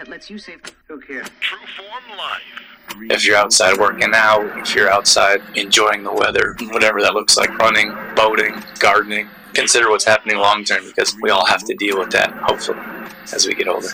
that lets you save. Who cares? True Form Life. If you're outside working out, if you're outside enjoying the weather, whatever that looks like, running, boating, gardening, consider what's happening long term because we all have to deal with that, hopefully, as we get older.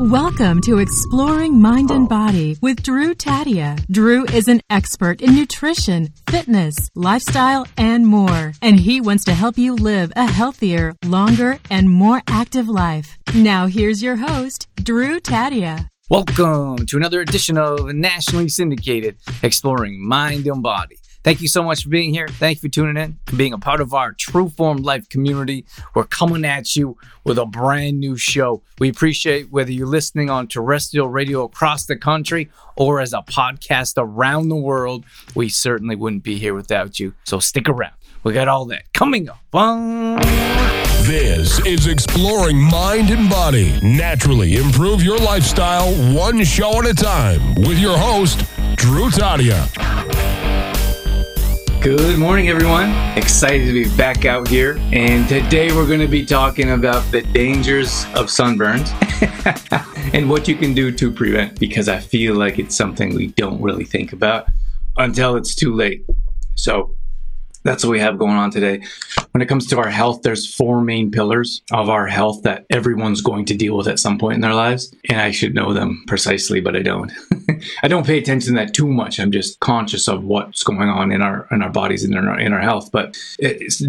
Welcome to Exploring Mind and oh. Body with Drew Tadia. Drew is an expert in nutrition, fitness, lifestyle, and more. And he wants to help you live a healthier, longer, and more active life. Now, here's your host, Drew Tadia. Welcome to another edition of nationally syndicated Exploring Mind and Body. Thank you so much for being here. Thank you for tuning in, for being a part of our True Form Life community. We're coming at you with a brand new show. We appreciate whether you're listening on terrestrial radio across the country or as a podcast around the world. We certainly wouldn't be here without you. So stick around. We got all that coming up. This is Exploring Mind and Body. Naturally improve your lifestyle one show at a time with your host, Drew Tadia. Good morning, everyone. Excited to be back out here. And today we're going to be talking about the dangers of sunburns and what you can do to prevent because I feel like it's something we don't really think about until it's too late. So, that's what we have going on today. When it comes to our health, there's four main pillars of our health that everyone's going to deal with at some point in their lives. And I should know them precisely, but I don't. I don't pay attention to that too much. I'm just conscious of what's going on in our in our bodies and in our, in our health. But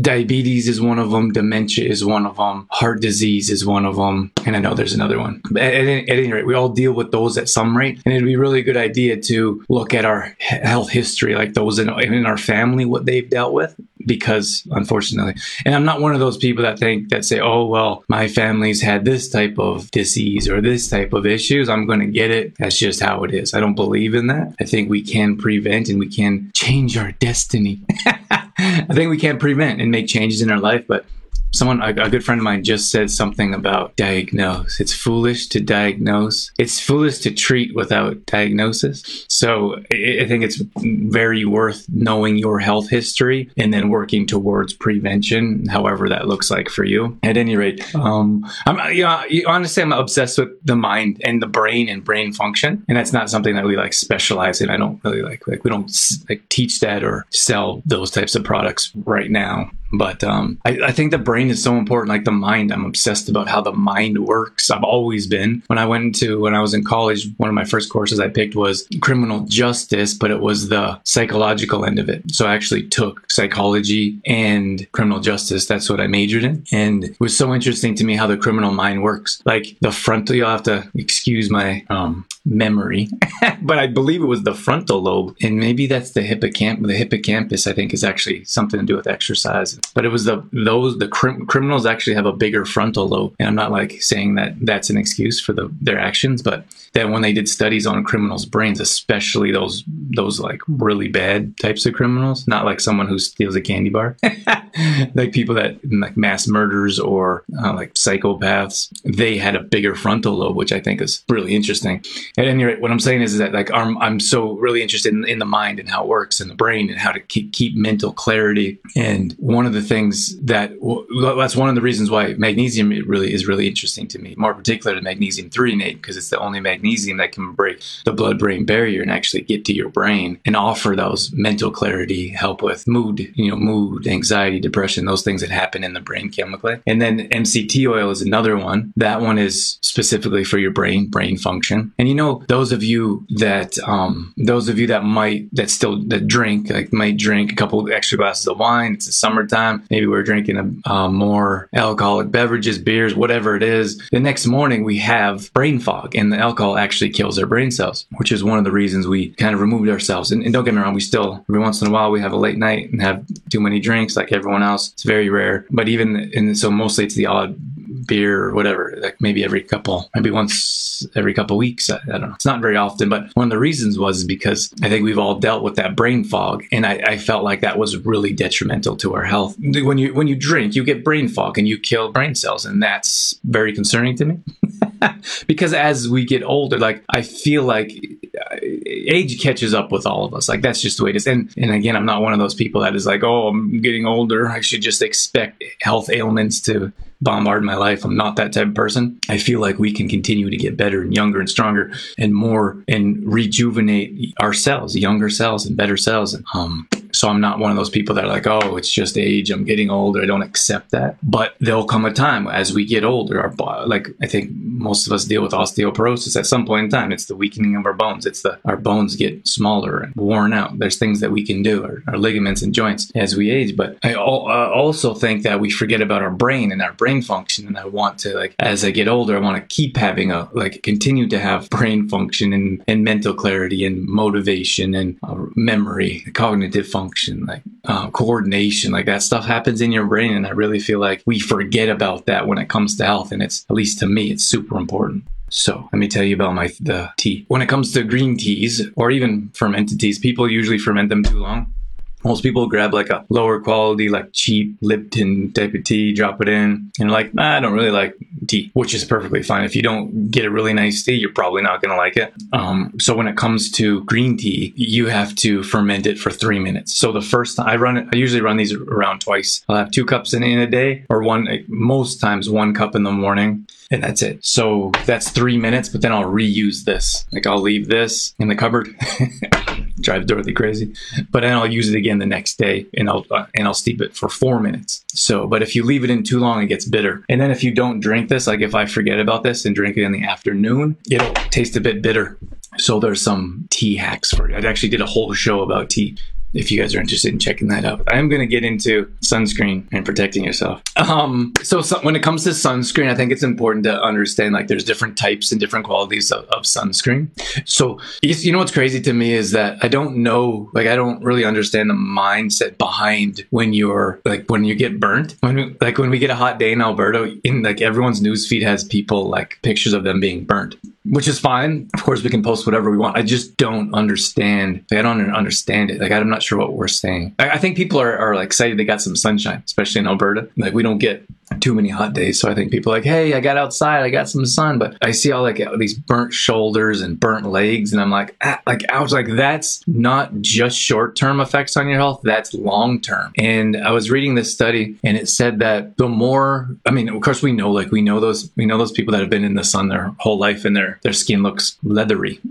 diabetes is one of them. Dementia is one of them. Heart disease is one of them. And I know there's another one. But at, at any rate, we all deal with those at some rate. And it'd be a really good idea to look at our health history, like those in, in our family, what they've dealt with because unfortunately. And i'm not one of those people that think that say oh well my family's had this type of disease or this type of issues. I'm going to get it. That's just how it is. I don't believe in that. I think we can prevent and we can change our destiny. I think we can prevent and make changes in our life but someone a, a, good friend of mine just said something about diagnose. It's foolish to diagnose. It's foolish to treat without diagnosis. So i, I think it's very worth knowing your health history and then working towards prevention however that looks like for you. At any rate um i'm you know honestly i'm obsessed with the mind and the brain and brain function. And that's not something that we like specialize in. I don't really like like we don't like teach that or sell those types of products right now but um, I, I, think the brain is so important, like the mind. I'm obsessed about how the mind works. I've always been. When I went into, when I was in college, one of my first courses I picked was criminal justice, but it was the psychological end of it. So I actually took psychology and criminal justice. That's what I majored in. And it was so interesting to me how the criminal mind works. Like the frontal, you'll have to excuse my um, memory, but I believe it was the frontal lobe. And maybe that's the hippocampus. The hippocampus, I think, is actually something to do with exercise but it was the those the crim- criminals actually have a bigger frontal lobe, and I'm not like saying that that's an excuse for the their actions, but that when they did studies on criminals' brains, especially those those like really bad types of criminals, not like someone who steals a candy bar, like people that like mass murders or uh, like psychopaths, they had a bigger frontal lobe, which I think is really interesting. At any rate, what I'm saying is, is that like I'm, I'm so really interested in, in the mind and how it works and the brain and how to keep keep mental clarity. And one of of the things that that's one of the reasons why magnesium really is really interesting to me. More particular to magnesium threonate because it's the only magnesium that can break the blood-brain barrier and actually get to your brain and offer those mental clarity, help with mood, you know, mood, anxiety, depression, those things that happen in the brain chemically. And then MCT oil is another one. That one is specifically for your brain, brain function. And you know, those of you that um, those of you that might that still that drink like might drink a couple extra glasses of wine. It's the summertime time. Maybe we're drinking a, uh, more alcoholic beverages, beers, whatever it is. The next morning we have brain fog, and the alcohol actually kills our brain cells, which is one of the reasons we kind of removed ourselves. And, and don't get me wrong, we still every once in a while we have a late night and have too many drinks, like everyone else. It's very rare, but even and so mostly it's the odd beer or whatever, like maybe every couple, maybe once every couple weeks. I, I, don't know. It's not very often, but one of the reasons was because I think we've all dealt with that brain fog, and I, I felt like that was really detrimental to our health. When you when you drink, you get brain fog and you kill brain cells, and that's very concerning to me. because as we get older, like I feel like uh, age catches up with all of us. Like that's just the way it is. And and again, I'm not one of those people that is like, oh, I'm getting older. I should just expect health ailments to bombard my life. I'm not that type of person. I feel like we can continue to get better and younger and stronger and more and rejuvenate ourselves, younger cells and better cells. Um, so I'm not one of those people that are like, oh, it's just age. I'm getting older. I don't accept that. But there'll come a time as we get older, our like I think most of us deal with osteoporosis at some point in time. It's the weakening of our bones. It's the our bones get smaller and worn out. There's things that we can do, our, our ligaments and joints as we age. But I al- also think that we forget about our brain and our brain function. And I want to like as I get older, I want to keep having a like continue to have brain function and, and mental clarity and motivation and uh, memory, cognitive function function, like uh, coordination, like that stuff happens in your brain. And I really feel like we forget about that when it comes to health. And it's, at least to me, it's super important. So let me tell you about my the tea. When it comes to green teas or even fermented teas, people usually ferment them too long most people grab like a lower quality, like cheap Lipton type of tea, drop it in, and like, ah, I don't really like tea, which is perfectly fine. If you don't get a really nice tea, you're probably not going to like it. Um, so when it comes to green tea, you have to ferment it for three minutes. So the first time I run it, I usually run these around twice. I'll have two cups in, in a day, or one, most times one cup in the morning and that's it. So that's three minutes, but then I'll reuse this. Like I'll leave this in the cupboard, drive Dorothy crazy, but then I'll use it again the next day, and I'll uh, and I'll steep it for four minutes. So, but if you leave it in too long, it gets bitter. And then if you don't drink this, like if I forget about this and drink it in the afternoon, it'll taste a bit bitter. So there's some tea hacks for you. I actually did a whole show about tea if you guys are interested in checking that out. I am going to get into sunscreen and protecting yourself. Um, so, so, when it comes to sunscreen, I think it's important to understand like there's different types and different qualities of, of sunscreen. So you know what's crazy to me is that I don't know, like I don't really understand the mindset behind when you're like when you get burnt. When we, like when we get a hot day in Alberta, in like everyone's newsfeed has people like pictures of them being burnt which is fine. Of course, we can post whatever we want. I just don't understand. Like, I don't understand it. Like, I'm not sure what we're saying. I, I think people are, are excited they got some sunshine, especially in Alberta. Like, we don't get too many hot days. So I think people like, hey, I got outside, I got some sun, but I see all like these burnt shoulders and burnt legs, and I'm like, ah, like I was like, that's not just short term effects on your health, that's long term. And I was reading this study, and it said that the more, I mean, of course, we know like we know those we know those people that have been in the sun their whole life, and their their skin looks leathery.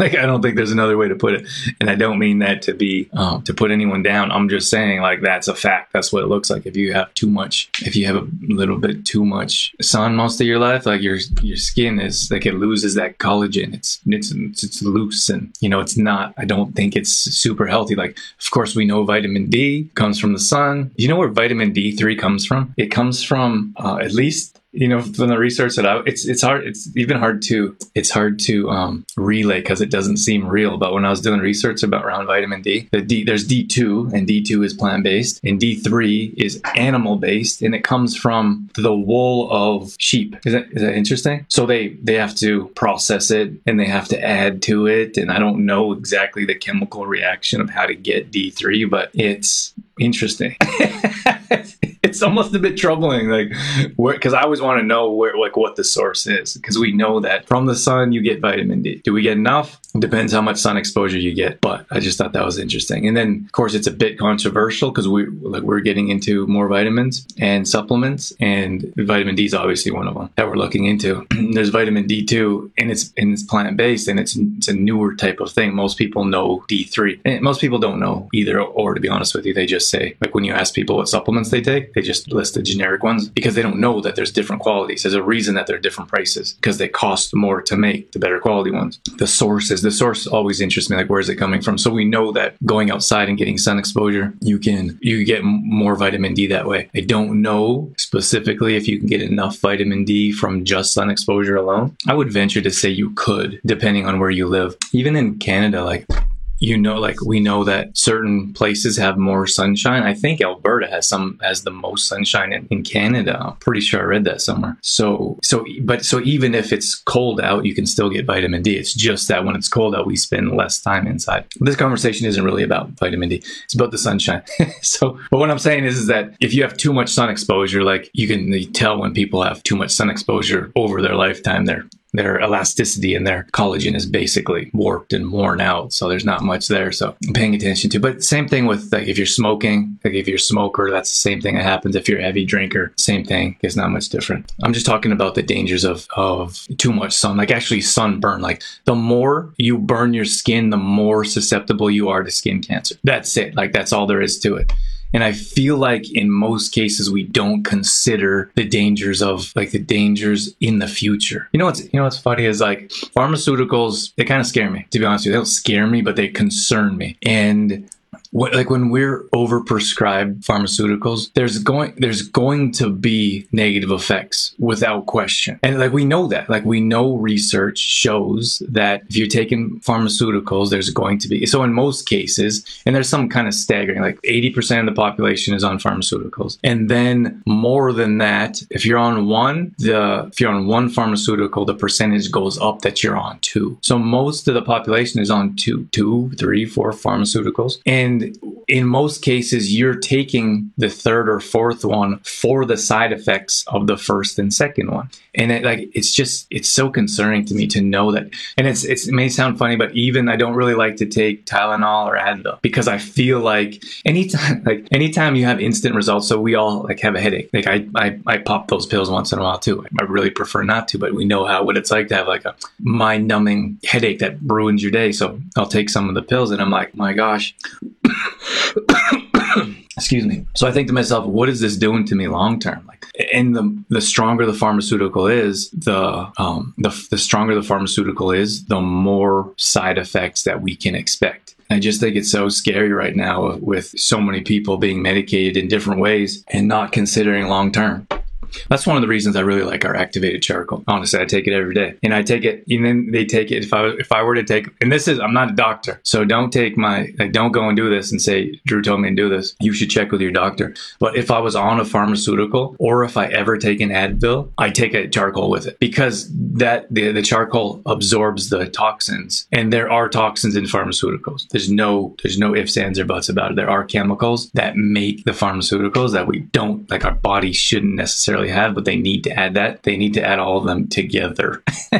like I don't think there's another way to put it, and I don't mean that to be um, to put anyone down. I'm just saying like that's a fact. That's what it looks like if you have too much, if you have a little bit too much sun most of your life, like your your skin is like it loses that collagen. It's it's it's loose and you know it's not. I don't think it's super healthy. Like of course we know vitamin D comes from the sun. You know where vitamin D3 comes from? It comes from uh, at least you know from the research that I it's it's hard it's even hard to it's hard to um, relay because it doesn't seem real. But when I was doing research about around vitamin D, the D there's D2 and D2 is plant based and D3 is animal based and it comes from the wool of sheep. Is that is that interesting? So they they have to process it and they have to add to it and I don't know exactly the chemical reaction of how to get D3, but it's interesting. it's almost a bit troubling, like, because I always want to know where, like, what the source is, because we know that from the sun you get vitamin D. Do we get enough? Depends how much sun exposure you get, but I just thought that was interesting. And then, of course, it's a bit controversial because we like we're getting into more vitamins and supplements, and vitamin D is obviously one of them that we're looking into. There's vitamin D2, and it's and it's plant based, and it's it's a newer type of thing. Most people know D3, and most people don't know either. Or to be honest with you, they just say like when you ask people what supplements they take, they just list the generic ones because they don't know that there's different qualities. There's a reason that they're different prices because they cost more to make the better quality ones. The sources, the source always interests me. Like where is it coming from? So we know that going outside and getting sun exposure, you can you get more vitamin D that way. I don't know specifically if you can get enough vitamin D from just sun exposure alone. I would venture to say you could, depending on where you live. Even in Canada, like you know like we know that certain places have more sunshine. I think alberta has some has the most sunshine in, in, canada. I'm pretty sure i read that somewhere. So so but so even if it's cold out you can still get vitamin d. It's just that when it's cold out we spend less time inside. This conversation isn't really about vitamin d. It's about the sunshine. So but what i'm saying is, is that if you have too much sun exposure like you can tell when people have too much sun exposure over their lifetime they're their elasticity and their collagen is basically warped and worn out. So there's not much there. So I'm paying attention to. But same thing with like if you're smoking, like if you're a smoker, that's the same thing that happens. If you're a heavy drinker, same thing. It's not much different. I'm just talking about the dangers of of too much sun, like actually sunburn. Like the more you burn your skin, the more susceptible you are to skin cancer. That's it. Like that's all there is to it. And I feel like in most cases we don't consider the dangers of like the dangers in the future. You know what's you know what's funny is like pharmaceuticals, they kind of scare me, to be honest with you. They don't scare me, but they concern me. And what, like when we're overprescribed pharmaceuticals, there's going there's going to be negative effects without question, and like we know that, like we know research shows that if you're taking pharmaceuticals, there's going to be so in most cases, and there's some kind of staggering, like 80% of the population is on pharmaceuticals, and then more than that, if you're on one, the if you're on one pharmaceutical, the percentage goes up that you're on two. So most of the population is on two, two, three, four pharmaceuticals, and in most cases, you're taking the third or fourth one for the side effects of the first and second one. And it, like, it's just, it's so concerning to me to know that. And it's, it's, it may sound funny, but even I don't really like to take Tylenol or Advil because I feel like anytime, like, anytime you have instant results, so we all like have a headache. Like, I, I, I pop those pills once in a while too. I really prefer not to, but we know how, what it's like to have like a mind numbing headache that ruins your day. So I'll take some of the pills and I'm like, my gosh, excuse me so i think to myself what is this doing to me long term like and the the stronger the pharmaceutical is the um the, the stronger the pharmaceutical is the more side effects that we can expect I just think it's so scary right now with so many people being medicated in different ways and not considering long term. That's one of the reasons I really like our activated charcoal. Honestly, I take it every day, and I take it. And then they take it. If I if I were to take, and this is I'm not a doctor, so don't take my like don't go and do this and say Drew told me to do this. You should check with your doctor. But if I was on a pharmaceutical, or if I ever take an Advil, I take a charcoal with it because that the the charcoal absorbs the toxins, and there are toxins in pharmaceuticals. There's no there's no ifs ands or buts about it. There are chemicals that make the pharmaceuticals that we don't like our body shouldn't necessarily necessarily have, but they need to add that. They need to add all of them together.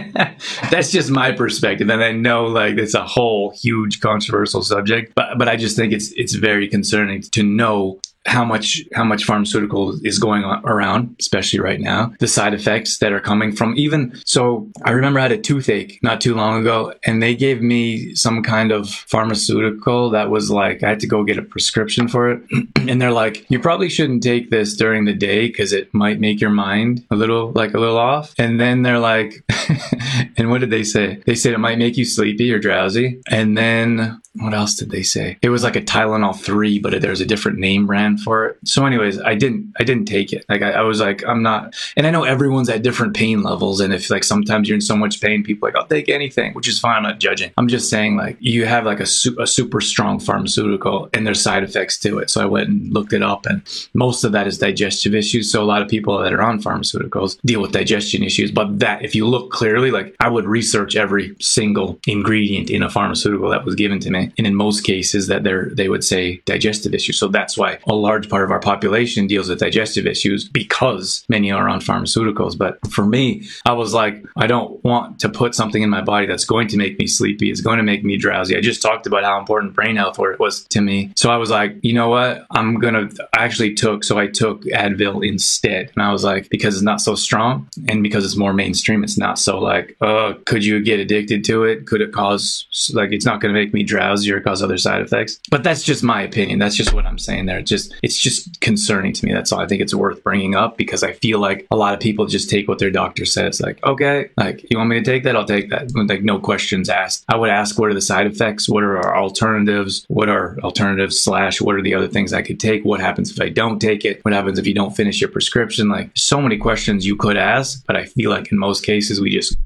That's just my perspective, and I know like it's a whole huge controversial subject, but but I just think it's it's very concerning to know how much how much pharmaceutical is going on around, especially right now. The side effects that are coming from even so. I remember I had a toothache not too long ago, and they gave me some kind of pharmaceutical that was like I had to go get a prescription for it, and they're like, you probably shouldn't take this during the day because it might make your mind a little like a little off. And then they're like, and what did they say? They said it might make you sleepy or drowsy, and then what else did they say? It was like a Tylenol three, but there's a different name brand for it. So, anyways, I didn't I didn't take it. Like I, I, was like, I'm not and I know everyone's at different pain levels. And if like sometimes you're in so much pain, people like, I'll take anything, which is fine. I'm not judging. I'm just saying like you have like a, su- a super strong pharmaceutical and there's side effects to it. So I went and looked it up and most of that is digestive issues. So a lot of people that are on pharmaceuticals deal with digestion issues. But that if you look clearly, like I would research every single ingredient in a pharmaceutical that was given to me and in most cases that they're they would say digestive issues. So that's why a large part of our population deals with digestive issues because many are on pharmaceuticals. But for me, I was like, I don't want to put something in my body that's going to make me sleepy. It's going to make me drowsy. I just talked about how important brain health was to me. So I was like, you know what? I'm gonna. I actually took so I took Advil instead, and I was like, because it's not so strong and because it's more mainstream, it's not so like, uh, could you get addicted to it? Could it cause like it's not going to make me drowsy? drowsy or cause other side effects. But that's just my opinion. That's just what I'm saying there. It's just it's just concerning to me. That's all. I think it's worth bringing up because I feel like a lot of people just take what their doctor says. Like, okay, like you want me to take that? I'll take that. Like no questions asked. I would ask what are the side effects? What are our alternatives? What are alternatives slash what are the other things I could take? What happens if I don't take it? What happens if you don't finish your prescription? Like so many questions you could ask, but I feel like in most cases we just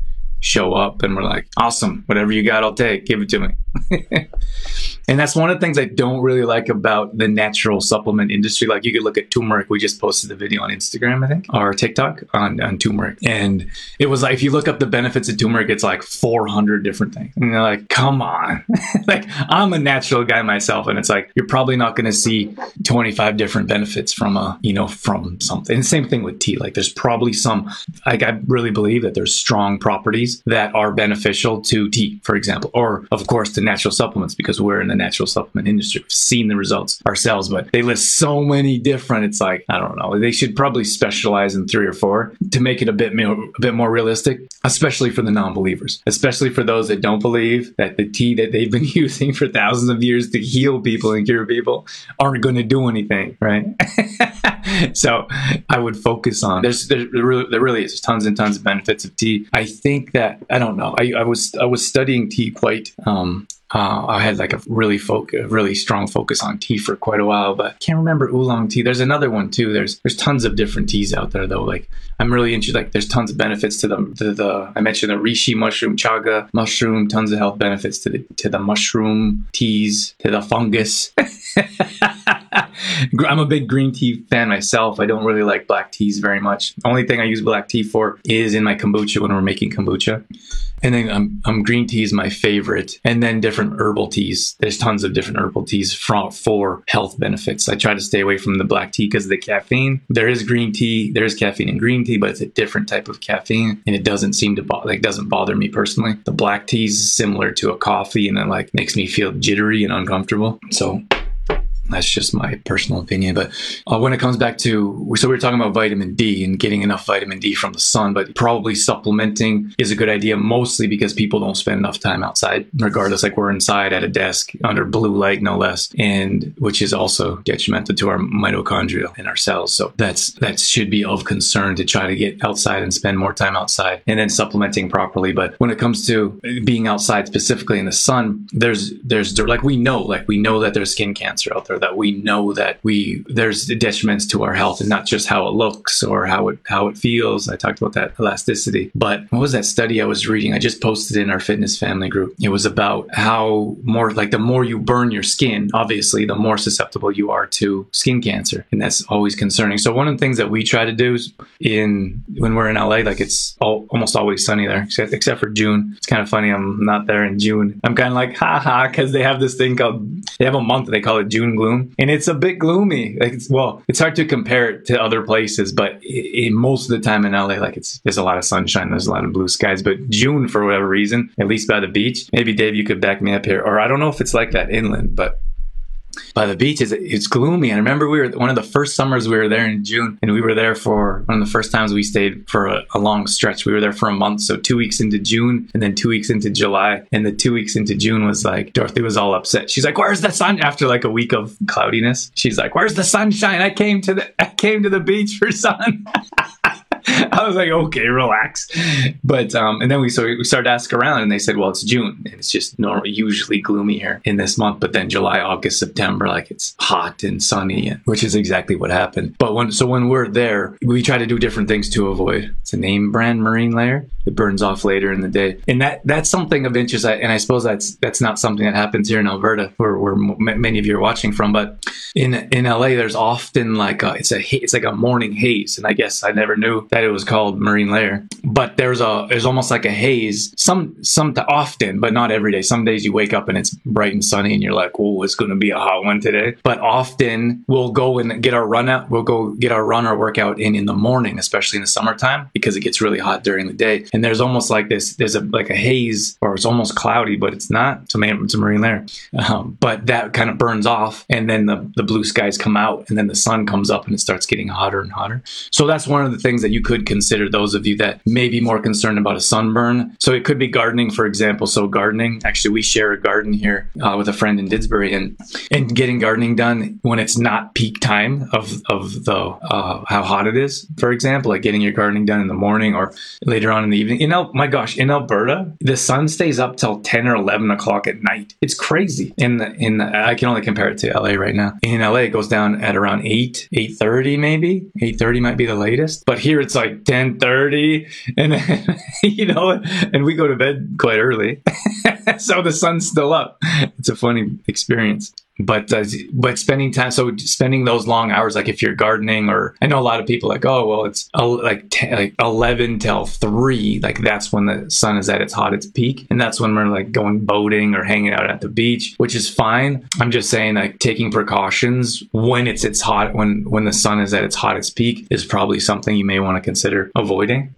show up and we're like, awesome, whatever you got, I'll take. Give it to me. And that's one of the things I don't really like about the natural supplement industry. Like you could look at turmeric. We just posted a video on Instagram, I think, or TikTok on, on turmeric. And it was like, if you look up the benefits of turmeric, it's like 400 different things. And you're like, come on. like I'm a natural guy myself. And it's like, you're probably not going to see 25 different benefits from a, you know, from something. And the same thing with tea. Like there's probably some, like I really believe that there's strong properties that are beneficial to tea, for example, or of course to natural supplements because we're in the natural supplement industry. We've seen the results ourselves, but they list so many different. It's like I don't know. They should probably specialize in three or four to make it a bit more, a bit more realistic, especially for the non-believers, especially for those that don't believe that the tea that they've been using for thousands of years to heal people and cure people aren't going to do anything, right? so I would focus on there's there really, there really is tons and tons of benefits of tea. I think that I don't know. I, I was I was studying tea quite um, uh, I had like a really focus, really strong focus on tea for quite a while, but can't remember oolong tea. There's another one too. There's there's tons of different teas out there though. Like I'm really interested. Like there's tons of benefits to the to the I mentioned the reishi mushroom, chaga mushroom. Tons of health benefits to the to the mushroom teas, to the fungus. I'm a big green tea fan myself. I don't really like black teas very much. Only thing I use black tea for is in my kombucha when we're making kombucha. And then um, um, green tea is my favorite. And then different herbal teas. There's tons of different herbal teas for, health benefits. I try to stay away from the black tea because of the caffeine. There is green tea. There is caffeine in green tea, but it's a different type of caffeine, and it doesn't seem to like doesn't bother me personally. The black tea is similar to a coffee, and it like makes me feel jittery and uncomfortable. So that's just my personal opinion. But uh, when it comes back to, so we were talking about vitamin D and getting enough vitamin D from the sun, but probably supplementing is a good idea, mostly because people don't spend enough time outside, regardless. Like we're inside at a desk under blue light, no less, and which is also detrimental to our mitochondria and our cells. So that's that should be of concern to try to get outside and spend more time outside, and then supplementing properly. But when it comes to being outside specifically in the sun, there's there's like we know, like we know that there's skin cancer out there that we know that we there's detriments to our health and not just how it looks or how it how it feels. I talked about that elasticity. But what was that study I was reading? I just posted in our fitness family group. It was about how more like the more you burn your skin, obviously, the more susceptible you are to skin cancer. And that's always concerning. So one of the things that we try to do is in when we're in LA, like it's all, almost always sunny there, except, except for June. It's kind of funny. I'm not there in June. I'm kind of like, haha, because they have this thing called, they have a month, they call it June and it's a bit gloomy. Like, it's, well, it's hard to compare it to other places, but it, most of the time in LA, like it's there's a lot of sunshine, there's a lot of blue skies. But June, for whatever reason, at least by the beach, maybe Dave, you could back me up here, or I don't know if it's like that inland, but by the beach. It's, it's gloomy. I remember we were one of the first summers we were there in June, and we were there for one of the first times we stayed for a, a, long stretch. We were there for a month, so two weeks into June, and then two weeks into July. And the two weeks into June was like Dorothy was all upset. She's like, "Where's the sun?" After like a week of cloudiness, she's like, "Where's the sunshine? I came to the I came to the beach for sun." I was like, okay, relax. But um, and then we so we started to ask around, and they said, well, it's June, and it's just normal, usually gloomy here in this month. But then July, August, September, like it's hot and sunny, which is exactly what happened. But when so when we're there, we try to do different things to avoid. It's a name brand marine layer. It burns off later in the day, and that that's something of interest. And I suppose that's that's not something that happens here in Alberta, where, where many of you are watching from. But in in LA, there's often like a, it's a it's like a morning haze, and I guess I never knew that it was called marine layer. But there's a there's almost like a haze. Some some often, but not every day. Some days you wake up and it's bright and sunny, and you're like, "Oh, it's going to be a hot one today." But often we'll go and get our run out. We'll go get our run or workout in in the morning, especially in the summertime, because it gets really hot during the day. And there's almost like this. There's a like a haze, or it's almost cloudy, but it's not. It's a, it's a marine layer. Um, but that kind of burns off, and then the the blue skies come out, and then the sun comes up, and it starts getting hotter and hotter. So that's one of the things that you could consider those of you that may be more concerned about a sunburn. So it could be gardening, for example. So gardening, actually, we share a garden here uh, with a friend in Didsbury, and and getting gardening done when it's not peak time of of the uh, how hot it is. For example, like getting your gardening done in the morning or later on in the evening. In El- my gosh, in Alberta, the sun stays up till ten or eleven o'clock at night. It's crazy. In the, in the, I can only compare it to LA right now. In LA, it goes down at around eight eight thirty maybe. Eight thirty might be the latest, but here it's it's like 10:30 and then, you know and we go to bed quite early. so the sun's still up. It's a funny experience but uh, but spending time so spending those long hours like if you're gardening or i know a lot of people like oh well it's like 10, like 11 till 3 like that's when the sun is at its hottest peak. And that's when we're like going boating or hanging out at the beach which is fine. I'm just saying like taking precautions when it's it's hot when when the sun is at its hottest peak is probably something you may want to consider avoiding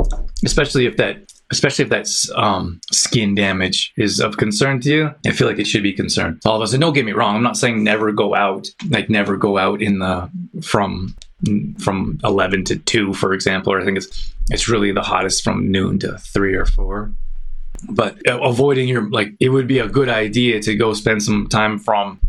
especially if that especially if that's um, skin damage is of concern to you, I feel like it should be concerned. all of us. And don't get me wrong, I'm not saying never go out, like never go out in the from from 11 to 2, for example, or I think it's it's really the hottest from noon to 3 or 4. But avoiding your like, it would be a good idea to go spend some time from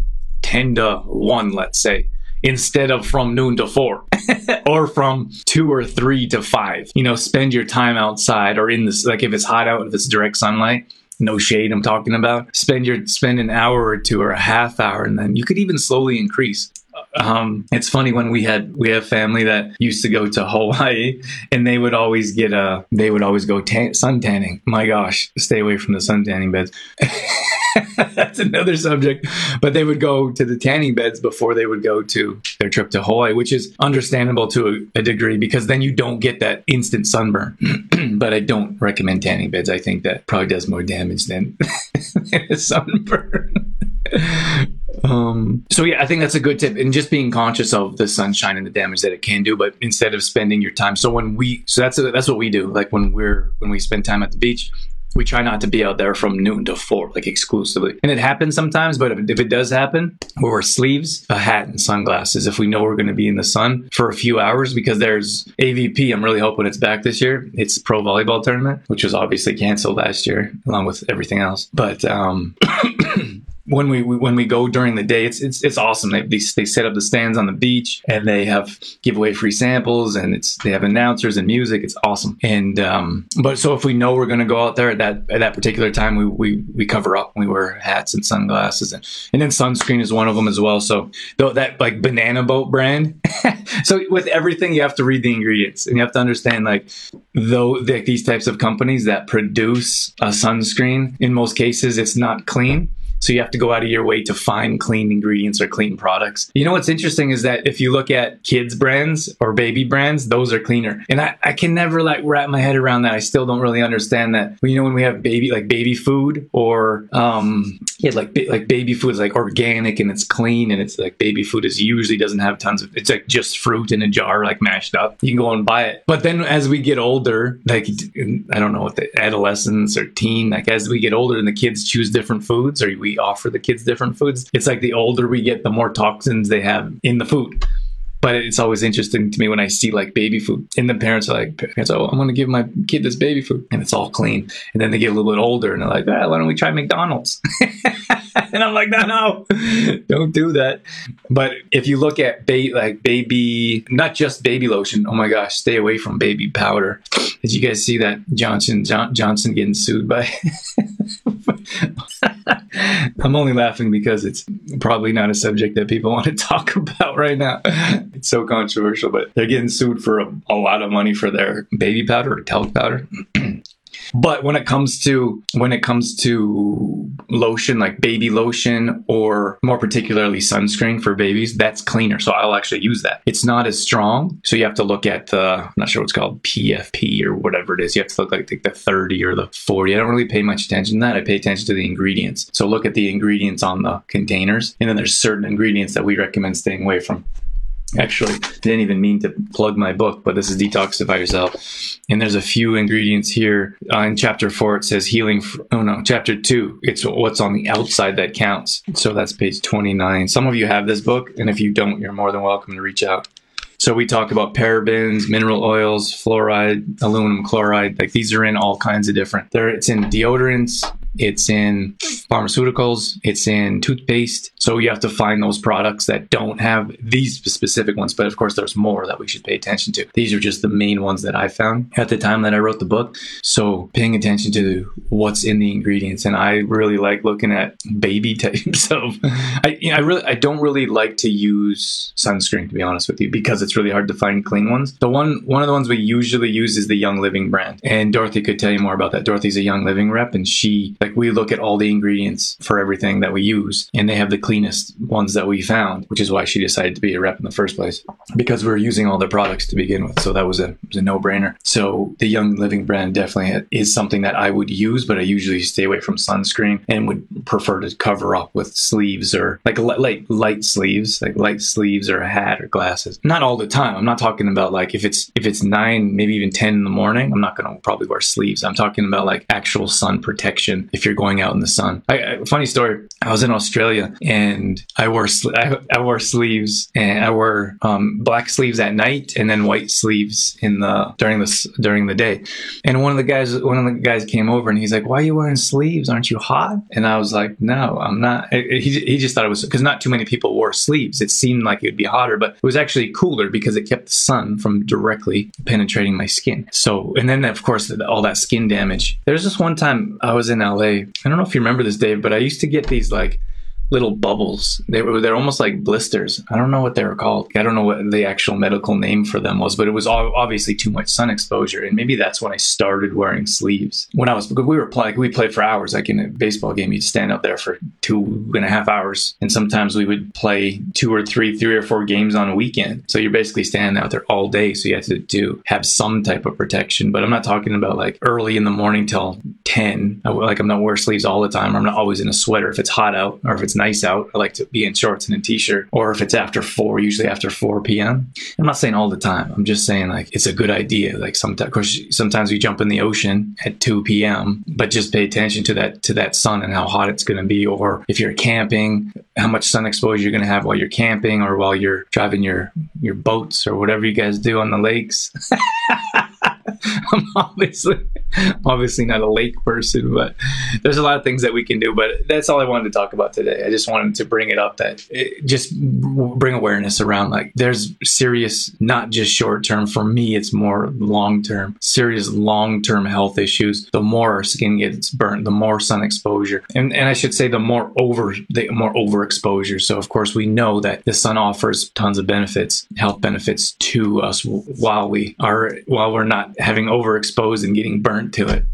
10 to 1, let's say, instead of from noon to four or from two or three to five. You know, spend your time outside or in this, like if it's hot out, if it's direct sunlight, no shade I'm talking about, spend your, spend an hour or two or a half hour and then you could even slowly increase. Um, it's funny when we had we have family that used to go to Hawaii and they would always get a they would always go tan- sun tanning. My gosh, stay away from the sun tanning beds. that's another subject. But they would go to the tanning beds before they would go to their trip to Hawaii, which is understandable to a, a degree because then you don't get that instant sunburn. but I don't recommend tanning beds. I think that probably does more damage than a sunburn. um, so yeah, I think that's a good tip, and just being conscious of the sunshine and the damage that it can do. But instead of spending your time, so when we, so that's a, that's what we do. Like when we're when we spend time at the beach, we try not to be out there from noon to four, like exclusively. And it happens sometimes, but if, it does happen, we wear sleeves, a hat, and sunglasses if we know we're going to be in the sun for a few hours because there's AVP. I'm really hoping it's back this year. It's pro volleyball tournament, which was obviously canceled last year along with everything else. But um, when we, when we go during the day, it's it's, it's awesome. They, they, they set up the stands on the beach and they have give away free samples and it's they have announcers and music. It's awesome. And um, but so if we know we're going to go out there at that at that particular time, we we, we cover up. We wear hats and sunglasses and and then sunscreen is one of them as well. So though that like banana boat brand. so with everything, you have to read the ingredients and you have to understand like though like these types of companies that produce a sunscreen in most cases it's not clean so you have to go out of your way to find clean ingredients or clean products. You know what's interesting is that if you look at kids brands or baby brands, those are cleaner. And I, I can never like wrap my head around that. I still don't really understand that. You know, when we have baby like baby food or um yeah, like like baby food is like organic and it's clean and it's like baby food is usually doesn't have tons of it's like just fruit in a jar like mashed up. You can go and buy it. But then as we get older, like I don't know what the adolescence or teen, like as we get older and the kids choose different foods or we we offer the kids different foods. It's like the older we get, the more toxins they have in the food. But it's always interesting to me when I see like baby food, and the parents are like, parents, "Oh, I'm going to give my kid this baby food," and it's all clean. And then they get a little bit older, and they're like, ah, "Why don't we try McDonald's?" and I'm like, "No, no, don't do that." But if you look at ba- like baby, not just baby lotion. Oh my gosh, stay away from baby powder. Did you guys see that Johnson John- Johnson getting sued by? I'm only laughing because it's probably not a subject that people want to talk about right now. It's so controversial, but they're getting sued for a, a lot of money for their baby powder or talc powder. But when it comes to when it comes to lotion, like baby lotion or more particularly sunscreen for babies, that's cleaner. So I'll actually use that. It's not as strong, so you have to look at the I'm not sure what's called PFP or whatever it is. You have to look like the 30 or the 40. I don't really pay much attention to that. I pay attention to the ingredients. So look at the ingredients on the containers, and then there's certain ingredients that we recommend staying away from. Actually, didn't even mean to plug my book, but this is Detoxify Yourself. And there's a few ingredients here. Uh, in chapter four, it says healing. For, oh no, chapter two, it's what's on the outside that counts. So that's page 29. Some of you have this book, and if you don't, you're more than welcome to reach out. So we talk about parabens, mineral oils, fluoride, aluminum chloride. Like these are in all kinds of different. There, it's in deodorants, it's in pharmaceuticals, it's in toothpaste. So you have to find those products that don't have these specific ones. But of course, there's more that we should pay attention to. These are just the main ones that I found at the time that I wrote the book. So paying attention to what's in the ingredients. And I really like looking at baby types of, I, you know, I really, I don't really like to use sunscreen to be honest with you because it's really hard to find clean ones. The one, one of the ones we usually use is the Young Living brand. And Dorothy could tell you more about that. Dorothy's a Young Living rep and she, like, we look at all the ingredients for everything that we use and they have the cleanest ones that we found, which is why she decided to be a rep in the first place because we were using all their products to begin with. So that was a, was a no brainer. So the Young Living brand definitely is something that I would use, but I usually stay away from sunscreen and would prefer to cover up with sleeves or like light, light sleeves, like light sleeves or a hat or glasses. Not all the time. I'm not talking about like if it's, if it's nine, maybe even 10 in the morning, I'm not to probably wear sleeves. I'm talking about like actual sun protection if you're going out in the sun. I, I, funny story. I was in Australia and I wore, I, I wore sleeves and I wore um, black sleeves at night and then white sleeves in the, during the, during the day. And one of the guys, one of the guys came over and he's like, why are you wearing sleeves? Aren't you hot? And I was like, no, I'm not. He, he just thought it was because not too many people wore sleeves. It seemed like it would be hotter, but it was actually cooler because it kept the sun from directly penetrating my skin. So, and then of course, all that skin damage. There's this one time I was in LA. I don't know if you remember this, Dave, but I used to get these like little bubbles. They were they're almost like blisters. I don't know what they were called. I don't know what the actual medical name for them was, but it was obviously too much sun exposure, and maybe that's when I started wearing sleeves. When I was because we were playing, we played for hours. Like in a baseball game, you'd stand up there for two and a half hours, and sometimes we would play two or three, three or four games on a weekend. So you're basically standing out there all day. So you have to do have some type of protection. But I'm not talking about like early in the morning till ten. like I'm not wear sleeves all the time. I'm not always in a sweater if it's hot out or if it's nice out, I like to be in shorts and a t-shirt. Or if it's after four, usually after 4 p.m. I'm not saying all the time. I'm just saying like it's a good idea. Like sometimes, of course, sometimes we jump in the ocean at 2 p.m. But just pay attention to that to that sun and how hot it's going to be. Or if you're camping, how much sun exposure you're going to have while you're camping or while you're driving your your boats or whatever you guys do on the lakes. I'm obviously obviously not a lake person, but there's a lot of things that we can do. But that's all I wanted to talk about today. I just wanted to bring it up that it, just bring awareness around like there's serious, not just short term. For me, it's more long term, serious long term health issues. The more our skin gets burnt, the more sun exposure, and and I should say the more over the more overexposure. So of course we know that the sun offers tons of benefits, health benefits to us while we are while we're not having overexposed and getting burnt to it.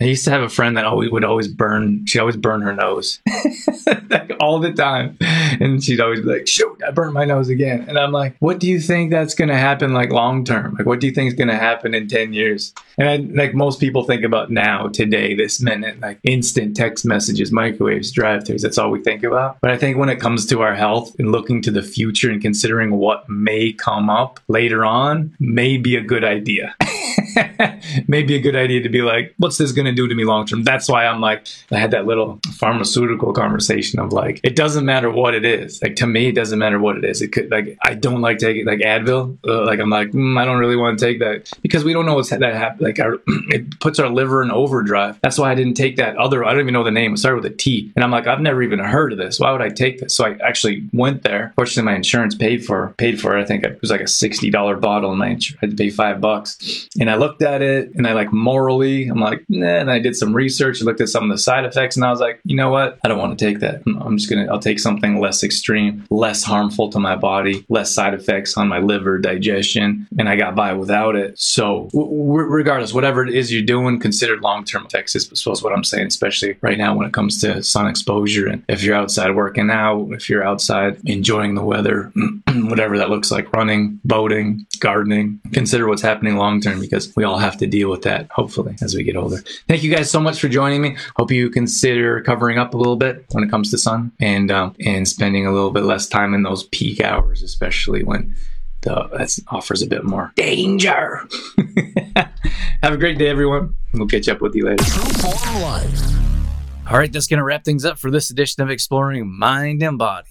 I used to have a friend that always would always burn. She always burn her nose, like all the time, and she'd always be like, "Shoot, I burned my nose again." And I'm like, "What do you think that's gonna happen like long term? Like, what do you think is gonna happen in ten years?" And I, like most people think about now, today, this minute, like instant text messages, microwaves, drive-throughs. That's all we think about. But I think when it comes to our health and looking to the future and considering what may come up later on, may be a good idea. Maybe a good idea to be like, what's this going to do to me long term? That's why I'm like, I had that little pharmaceutical conversation of like, it doesn't matter what it is. Like to me, it doesn't matter what it is. It could like, I don't like taking like Advil. Uh, like I'm like, mm, I don't really want to take that because we don't know what's that happen. Like our, it puts our liver in overdrive. That's why I didn't take that other. I don't even know the name. It started with a T, and I'm like, I've never even heard of this. Why would I take this? So I actually went there. Fortunately, my insurance paid for paid for it. I think it was like a sixty dollar bottle, and I had to pay five bucks. And I looked at it and I like morally, I'm like, nah. And I did some research looked at some of the side effects and I was like, you know what? I don't want to take that. I'm just going to, I'll take something less extreme, less harmful to my body, less side effects on my liver, digestion. And I got by without it. So w- regardless, whatever it is you're doing, consider long-term effects is what I'm saying, especially right now when it comes to sun exposure. And if you're outside working out, if you're outside enjoying the weather, whatever that looks like, running, boating, gardening, consider what's happening long term because we all have to deal with that, hopefully, as we get older. Thank you guys so much for joining me. Hope you consider covering up a little bit when it comes to sun and um, and spending a little bit less time in those peak hours, especially when the that offers a bit more danger. Have a great day, everyone. We'll catch up with you later. All right, that's going to wrap things up for this edition of Exploring Mind and Body